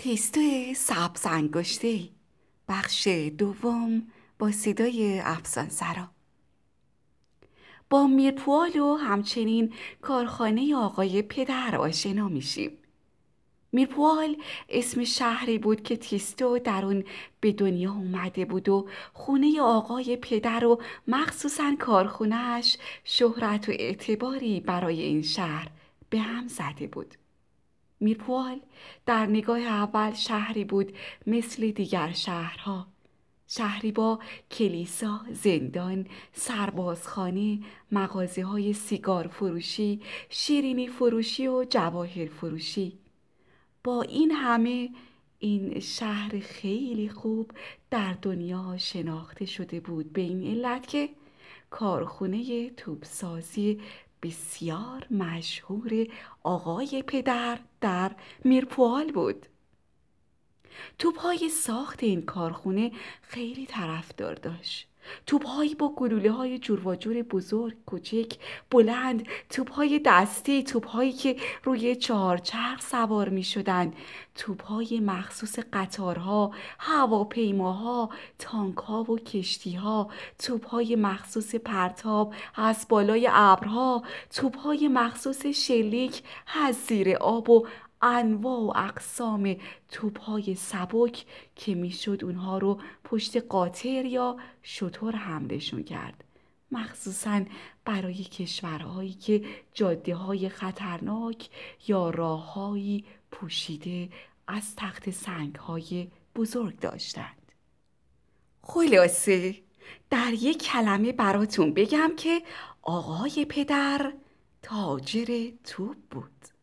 تیستو سبز انگشته بخش دوم با صدای افسان سرا. با میرپوال و همچنین کارخانه آقای پدر آشنا میشیم. میرپوال اسم شهری بود که تیستو در اون به دنیا اومده بود و خونه آقای پدر و مخصوصا کارخونهش شهرت و اعتباری برای این شهر به هم زده بود. میرپوال در نگاه اول شهری بود مثل دیگر شهرها. شهری با کلیسا، زندان، سربازخانه، مغازه های سیگار فروشی، شیرینی فروشی و جواهر فروشی. با این همه این شهر خیلی خوب در دنیا شناخته شده بود. به این علت که کارخونه توپسازی بسیار مشهور آقای پدر در میرپوال بود. توپهای ساخت این کارخونه خیلی طرفدار داشت. توپهایی با گلوله های جور و جور بزرگ کوچک بلند توپهای دستی توپهایی که روی چهارچرخ سوار می شدن توپهای مخصوص قطارها هواپیماها تانکها و کشتیها توپهای مخصوص پرتاب از بالای ابرها توپهای مخصوص شلیک از زیر آب و انواع و اقسام توپهای سبک که می‌شد اونها رو پشت قاطر یا شطور حملشون کرد. مخصوصا برای کشورهایی که جاده های خطرناک یا راههایی پوشیده از تخت سنگ های بزرگ داشتند. خلاصه در یک کلمه براتون بگم که آقای پدر تاجر توپ بود.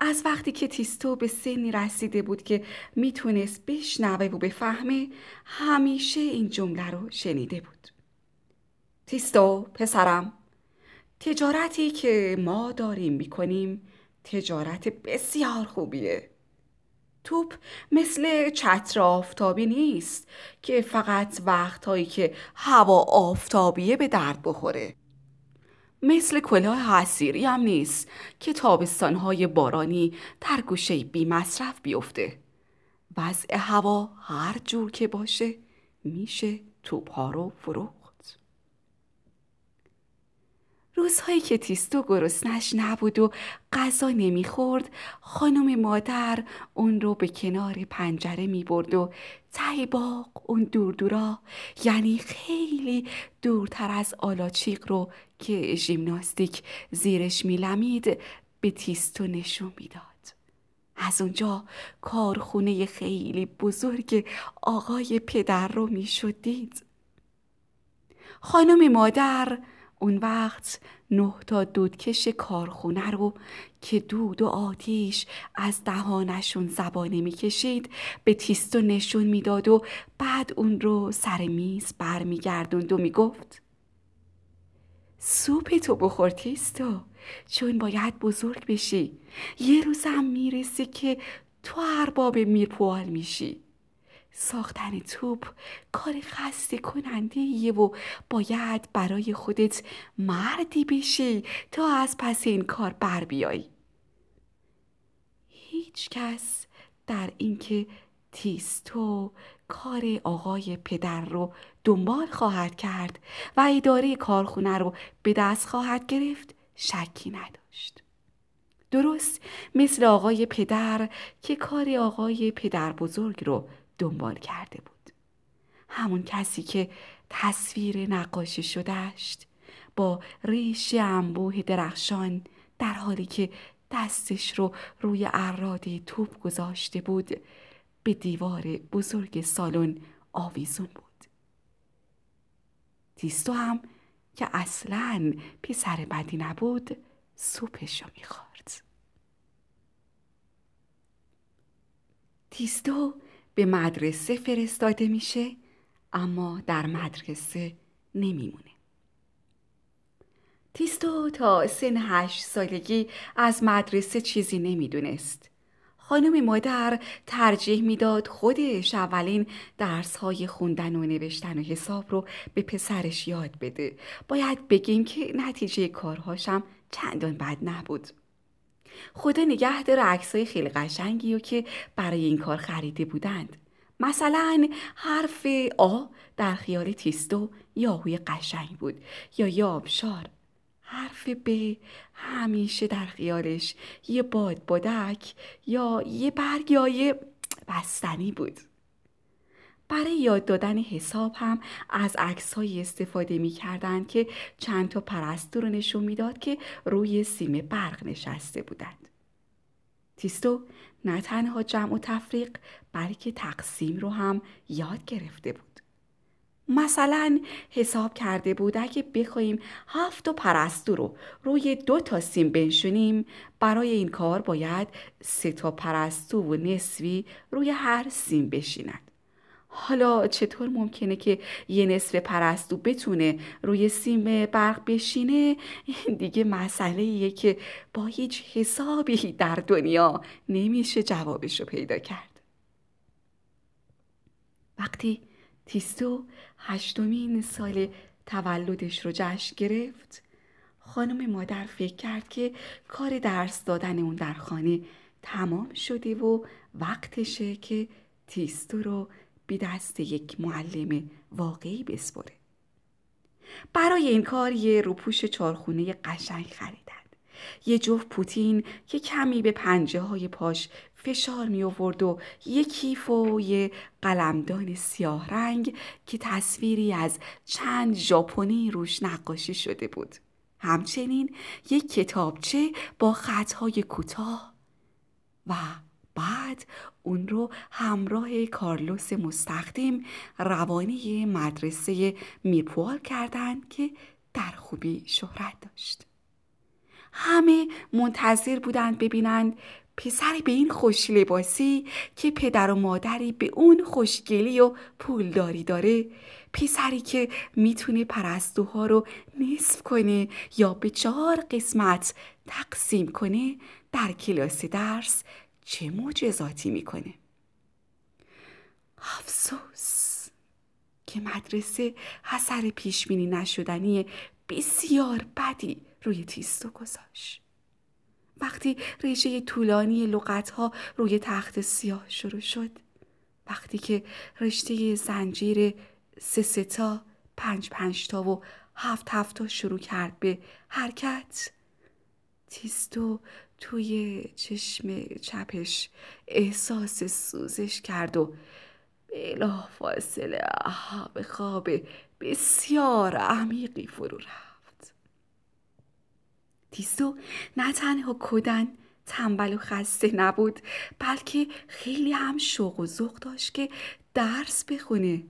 از وقتی که تیستو به سنی رسیده بود که می‌تونست بشنوه و بفهمه همیشه این جمله رو شنیده بود. تیستو پسرم تجارتی که ما داریم می‌کنیم تجارت بسیار خوبیه. توپ مثل چتر آفتابی نیست که فقط وقتهایی که هوا آفتابیه به درد بخوره. مثل کلاه حسیری هم نیست که تابستانهای بارانی در گوشه بی مصرف بیفته. وضع هوا هر جور که باشه میشه توپها رو فروخت روزهایی که تیستو گرسنش نبود و غذا نمی‌خورد خانم مادر اون رو به کنار پنجره می برد و ته باغ اون دور دورا یعنی خیلی دورتر از آلاچیق رو که ژیمناستیک زیرش میلمید به تیستو نشون می‌داد. از اونجا کارخونه خیلی بزرگ آقای پدر رو می‌شد دید خانم مادر اون وقت نه تا دودکش کارخونه رو که دود و آتیش از دهانشون زبانه می‌کشید به تیستو نشون می‌داد و بعد اون رو سر میز برمیگردوند و می‌گفت سوپ تو بخور تیستو چون باید بزرگ بشی. یه روزم می‌رسی که تو ارباب میرپوال میشی. ساختن توپ کار خسته کننده و باید برای خودت مردی بشی تا از پس این کار بر بیایی. هیچ کس در اینکه تیستو کار آقای پدر رو دنبال خواهد کرد و اداره کارخونه رو به دست خواهد گرفت شکی نداشت. درست مثل آقای پدر که کار آقای پدر بزرگ رو دنبال کرده بود. همون کسی که تصویر نقاشی شدهشت با ریش انبوه درخشان در حالی که دستش رو روی ارادی توپ گذاشته بود به دیوار بزرگ سالن آویزون بود. تیستو هم که اصلا پسر بدی نبود سوپش رو می‌خورد. تیستو به مدرسه فرستاده میشه اما در مدرسه نمیمونه. تیستو تا سن هشت سالگی از مدرسه چیزی نمی‌دونست. خانم مادر ترجیح می‌داد خودش اولین درس های خوندن و نوشتن و حساب رو به پسرش یاد بده. باید بگیم که نتیجه کارهاشم چندان بد نبود. خدا نگه داره عکسای خیلی قشنگی و که برای این کار خریده بودند. مثلا حرف آ در خیال تیستو یاهوی قشنگ بود یا یابشار حرف ب همیشه در خیالش یه باد بادک یا یه برگ یا یه بستنی بود. برای یاد دادن حساب هم از عکس استفاده می کردن که چند تا پرستو رو نشون می‌داد که روی سیم برق نشسته بودند. تیستو نه تنها جمع و تفریق بلکه تقسیم رو هم یاد گرفته بود. مثلا حساب کرده بود اگه بخوایم هفت تا پرستو رو روی دو تا سیم بنشونیم برای این کار باید سه تا پرستو و نصفی روی هر سیم بشینند. حالا چطور ممکنه که یه نصف پرستو بتونه روی سیم برق بشینه؟ این دیگه مسئله ایه که با هیچ حسابی در دنیا نمیشه جوابش رو پیدا کرد. وقتی تیستو هشتمین سال تولدش رو جشن گرفت خانم مادر فکر کرد که کار درس دادن اون در خانه تمام شده و وقتشه که تیستو رو بی دست یک معلم واقعی بسپره. برای این کار یه روپوش چارخونه قشنگ خریدند یه جفت پوتین که کمی به پنجه های پاش فشار می آورد و یه کیف و یه قلمدان سیاه رنگ که تصویری از چند ژاپنی روش نقاشی شده بود. همچنین یک کتابچه با خطهای کوتاه و بعد اون رو همراه کارلوس مستخدم روانی مدرسه میرپوال کردند که در خوبی شهرت داشت. همه منتظر بودند ببینند پسری به این خوش لباسی که پدر و مادری به اون خوشگلی و پولداری داره پسری که می‌تونه پرستوها رو نصف کنه یا به چهار قسمت تقسیم کنه در کلاس درس چه معجزاتی می‌کنه؟ افسوس که مدرسه حسر پیشبینی نشدنی بسیار بدی روی تیستو گذاشت. وقتی ریشه طولانی لغتها روی تخت سیاه شروع شد وقتی که رشته زنجیر سه ستا پنج پنج تا و هفت هفت شروع کرد به حرکت تیستو توی چشم چپش احساس سوزش کرد و بلا فاصله به خواب بسیار عمیقی فرو رفت. تیستو نه تنها کدن تنبل و خسته نبود بلکه خیلی هم شوق و ذوق داشت که درس بخونه.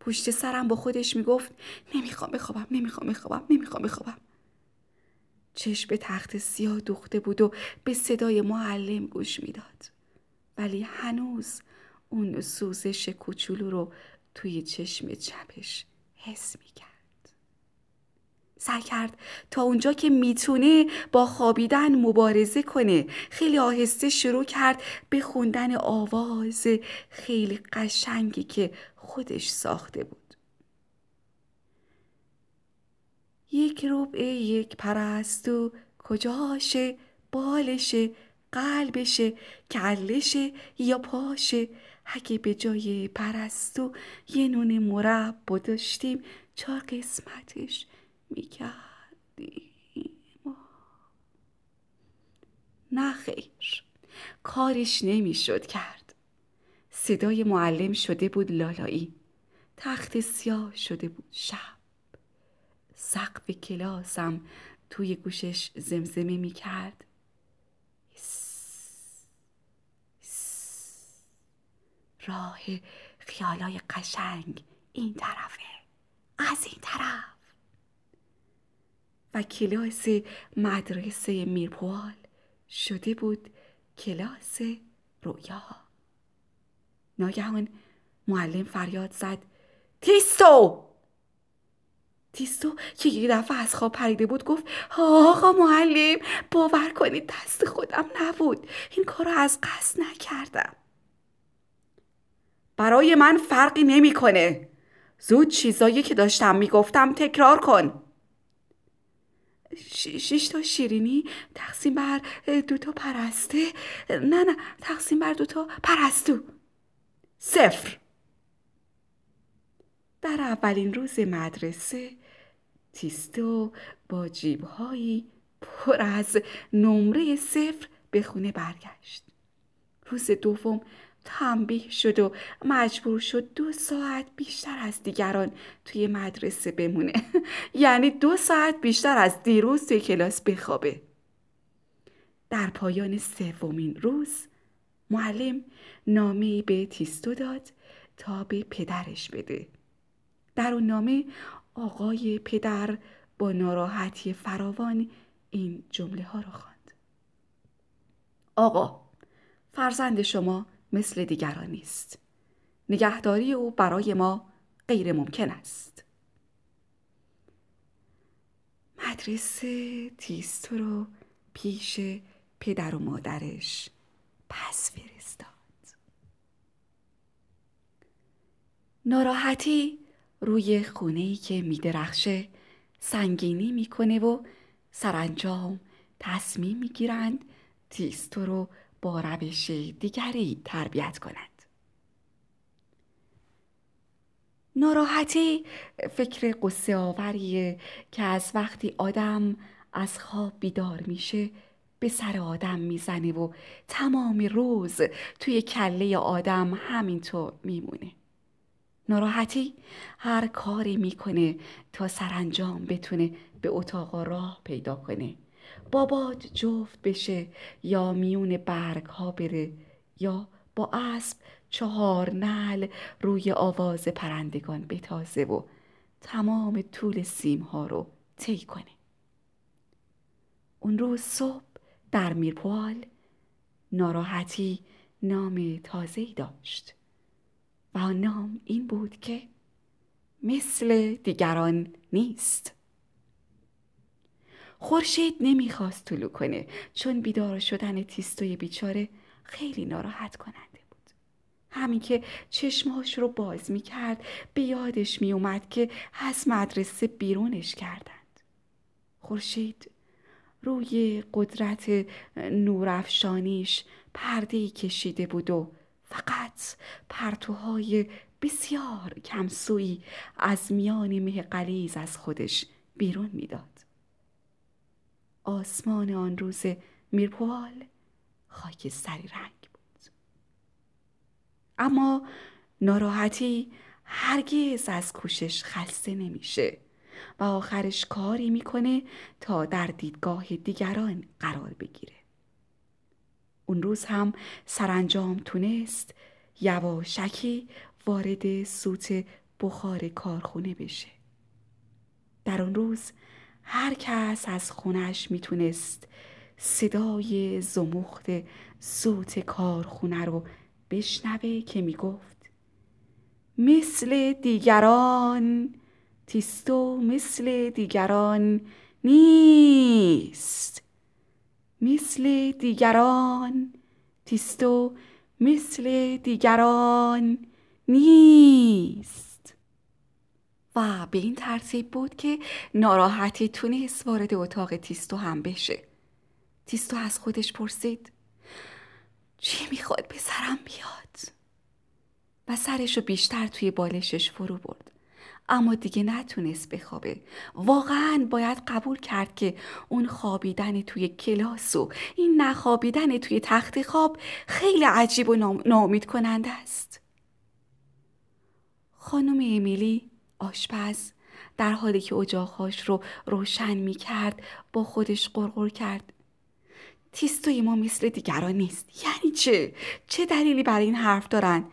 پشت سرم با خودش می‌گفت نمی‌خوام بخوابم نمی‌خوام بخوابم نمی‌خوام بخوابم. چشم به تخت سیاه دوخته بود و به صدای معلم گوش می‌داد. ولی هنوز اون سوزش کوچولو رو توی چشم چپش حس می‌کرد. سعی کرد تا اونجا که می‌تونه با خوابیدن مبارزه کنه. خیلی آهسته شروع کرد به خوندن آواز خیلی قشنگی که خودش ساخته بود. یک ربع یک پرستو کجاشه بالشه قلبشه کلشه یا پاشه اگه به جای پرستو یه نون مربا داشتیم چهار قسمتش می‌کردیم؟ نه خیر کارش نمی‌شد کرد. صدای معلم شده بود لالایی تخت سیاه شده بود شب. سقف کلاسم توی گوشش زمزمه می کرد راه خیالای قشنگ این طرفه. از این طرف. و کلاس مدرسه میرپوال شده بود کلاس رویا. ناگهان معلم فریاد زد تیستو! تیستو که یه دفعه از خواب پریده بود گفت آقا معلم باور کنید دست خودم نبود. این کار رو از قصد نکردم. برای من فرقی نمی‌کنه. زود چیزایی که داشتم می‌گفتم تکرار کن. شش تا شیرینی تقسیم بر دو تا پرسته. نه نه تقسیم بر دو تا پرستو. صفر. در اولین روز مدرسه تیستو با جیبهایی پر از نمره صفر به خونه برگشت. روز دوم تنبیه شد و مجبور شد دو ساعت بیشتر از دیگران توی مدرسه بمونه. یعنی دو ساعت بیشتر از دیروز توی کلاس بخوابه. در پایان سومین روز معلم نامه به تیستو داد تا به پدرش بده. در اون نامه آقای پدر با ناراحتی فراوان این جمله ها را خواند. آقا فرزند شما مثل دیگران نیست. نگهداری او برای ما غیر ممکن است. مدرسه تیستو رو پیش پدر و مادرش پس فرستاد. ناراحتی روی خونه که میدرخشه سنگینی می‌کنه و سرانجام تصمیم می‌گیرند تیستو رو با روش دیگری تربیت کند ناراحتی فکر قصه آوریه که از وقتی آدم از خواب بیدار میشه به سر آدم می‌زنه و تمام روز توی کله آدم همینطور میمونه. ناراحتی هر کاری می‌کنه تا سرانجام بتونه به اتاق راه پیدا کنه. با باد جفت بشه یا میون برگ ها بره یا با اسب چهار نل روی آواز پرندگان بتازه و تمام طول سیم ها رو طی کنه. اون روز صبح در میرپوال ناراحتی نام تازه‌ای داشت. و نام این بود که مثل دیگران نیست. خورشید نمی‌خواست طلو کنه چون بیدار شدن تیستوی بیچاره خیلی ناراحت کننده بود. همین که چشمهاش رو باز می‌کرد به یادش میومد که از مدرسه بیرونش کردند. خورشید روی قدرت نورافشانیش پرده کشیده بود و فقط پرتوهای بسیار کمسوی از میان مه قلیز از خودش بیرون می‌داد. آسمان آن روز میرپوال سری رنگ بود. اما ناراحتی هرگز از کوشش خسته نمیشه و آخرش کاری می‌کنه تا در دیدگاه دیگران قرار بگیره. اون روز هم سرانجام تونست یواشکی وارد سوت بخار کارخونه بشه. در اون روز هر کس از خونش می‌تونست صدای زمخت سوت کارخونه رو بشنوه که می‌گفت مثل دیگران تیستو مثل دیگران نیست. دیگران. تیستو مثل دیگران نیست. و به این ترتیب بود که ناراحتی تونست وارد اتاق تیستو هم بشه. تیستو از خودش پرسید چی می‌خواد به سرم بیاد؟ و سرشو بیشتر توی بالشش فرو برد. اما دیگه نتونست بخوابه. واقعا باید قبول کرد که اون خوابیدن توی کلاس و این نخوابیدن توی تخت خواب خیلی عجیب و ناامید کننده است. خانم امیلی آشپز در حالی که اجاقهاش رو روشن می کرد با خودش قرقر کرد. تیستوی ما مثل دیگران نیست. یعنی چه؟ چه دلیلی برای این حرف دارن؟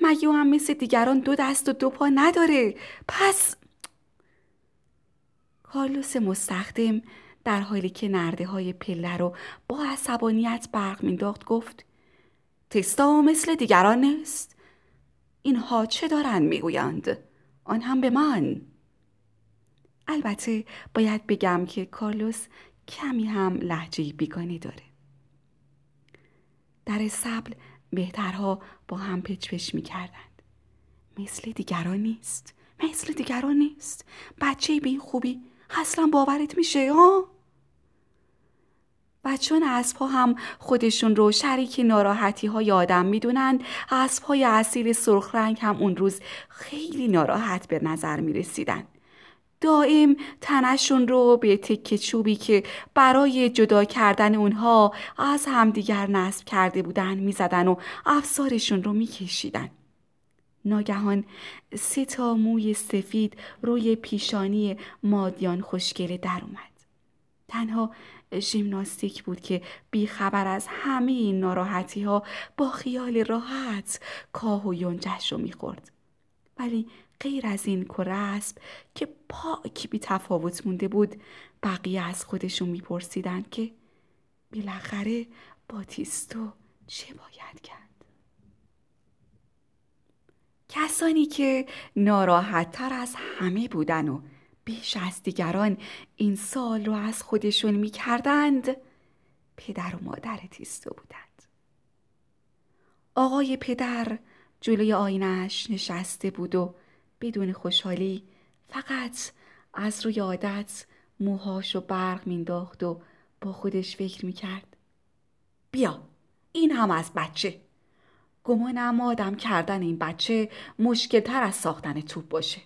مگه هم مثل دیگران دو دست و دو پا نداره؟ پس کارلوس مستخدم در حالی که نرده های پله رو با عصبانیت برق مینداخت گفت تستا مثل دیگران نیست. اینها چه دارن می‌گویند؟ آن هم به من. البته باید بگم که کارلوس کمی هم لحجه بیگانی داره. در سبل بهترها با هم پچ می کردند. مثل دیگران نیست. مثل دیگران نیست. بچه به این خوبی. اصلا باورت میشه ها؟ و چون اسبها هم خودشون رو شریک ناراحتی های آدم می‌دونند. اسب های اصیل سرخ رنگ هم اون روز خیلی ناراحت به نظر می رسیدن. دائم تنشون رو به تکه چوبی که برای جدا کردن اونها از همدیگر نصب کرده بودن می‌زدن و افسارشون رو میکشیدن. ناگهان سه تا موی سفید روی پیشانی مادیان خوشگله در اومد. تنها ژیمناستیک بود که بیخبر از همه این ها با خیال راحت کاه و یونجش رو می‌خورد. ولی غیر از این کرسب که پاکی بی تفاوت مونده بود بقیه از خودشون میپرسیدند که بالاخره با تیستو چه باید کرد؟ کسانی که ناراحتتر از همه بودن و بیش از دیگران این سال رو از خودشون می‌کردند پدر و مادر تیستو بودند. آقای پدر جلوی آینش نشسته بود و بدون خوشحالی فقط از روی عادت موهاشو برق مینداخت و با خودش فکر می‌کرد. بیا این هم از بچه. گمانم آدم کردن این بچه مشکلتر از ساختن توپ باشه.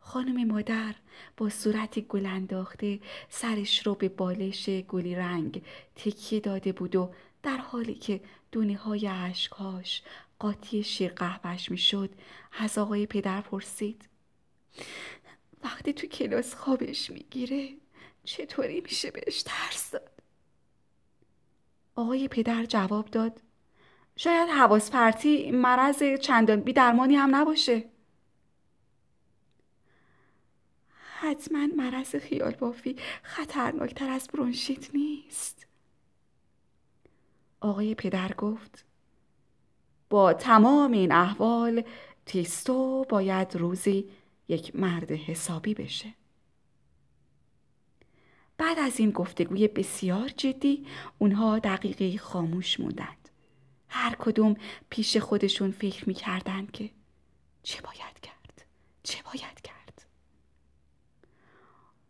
خانم مادر با صورتی گل انداخته سرش رو به بالش گلی رنگ تکیه داده بود و در حالی که دونه های عشقاش قاطی شیر قهوهش می‌شد. از آقای پدر پرسید. وقتی تو کلاس خوابش می‌گیره چطوری میشه بهش ترس داد؟ آقای پدر جواب داد. شاید حواس پرتی مرض چندان بی درمانی هم نباشه. حتما مرض خیال بافی خطرناکتر از برونشیت نیست. آقای پدر گفت. با تمام این احوال تیستو باید روزی یک مرد حسابی بشه. بعد از این گفتگوی بسیار جدی اونها دقیقی خاموش موندند. هر کدوم پیش خودشون فکر می‌کردند که چه باید کرد؟ چه باید کرد؟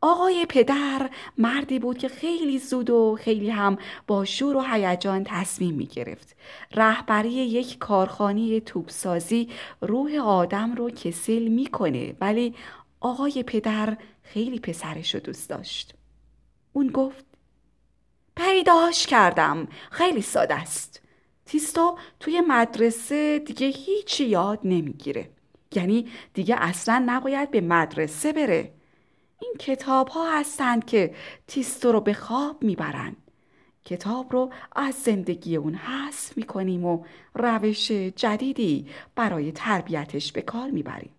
آقای پدر مردی بود که خیلی زود و خیلی هم با شور و هیجان تصمیم می گرفت. رهبری یک کارخانه توپسازی روح آدم رو کسل می‌کنه ولی آقای پدر خیلی پسرش رو دوست داشت. اون گفت پیداش کردم خیلی ساده است. تیستو توی مدرسه دیگه هیچی یاد نمی‌گیره. یعنی دیگه اصلا نباید به مدرسه بره. این کتاب ها هستند که تیستو رو به خواب می‌برند. کتاب رو از زندگی اون حذف می‌کنیم و روش جدیدی برای تربیتش به کار می‌بریم.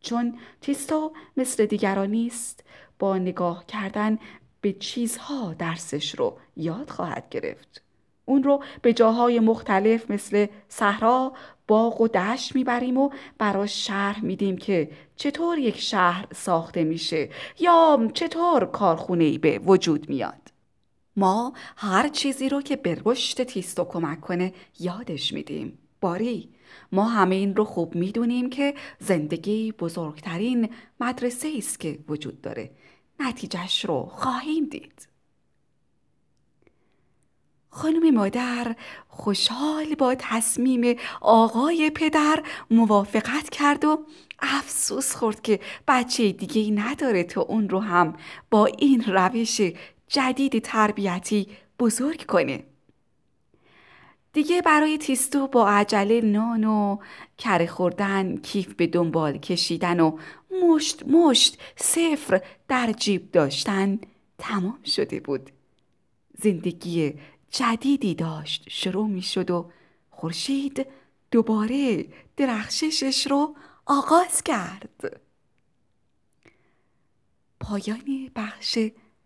چون تیستو مثل دیگران نیست با نگاه کردن به چیزها درسش رو یاد خواهد گرفت. اون رو به جاهای مختلف مثل صحرا باغ و دشت می‌بریم و براش شرح میدیم که چطور یک شهر ساخته میشه یا چطور کارخونه ای به وجود میاد. ما هر چیزی رو که به رشد تیستو کمک کنه یادش میدیم. باری ما همه این رو خوب می‌دونیم که زندگی بزرگترین مدرسه است که وجود داره. نتیجهش رو خواهیم دید. خانم مادر خوشحال با تصمیم آقای پدر موافقت کرد و افسوس خورد که بچه دیگه نداره تا اون رو هم با این روش جدید تربیتی بزرگ کنه. دیگه برای تیستو با عجله نان و کره خوردن کیف به دنبال کشیدن و مشت مشت صفر در جیب داشتن تمام شده بود. زندگی جدیدی داشت. شروع می شد و خورشید دوباره درخششش رو آغاز کرد. پایان بخش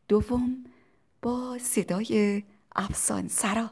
دوم با صدای افسان سرا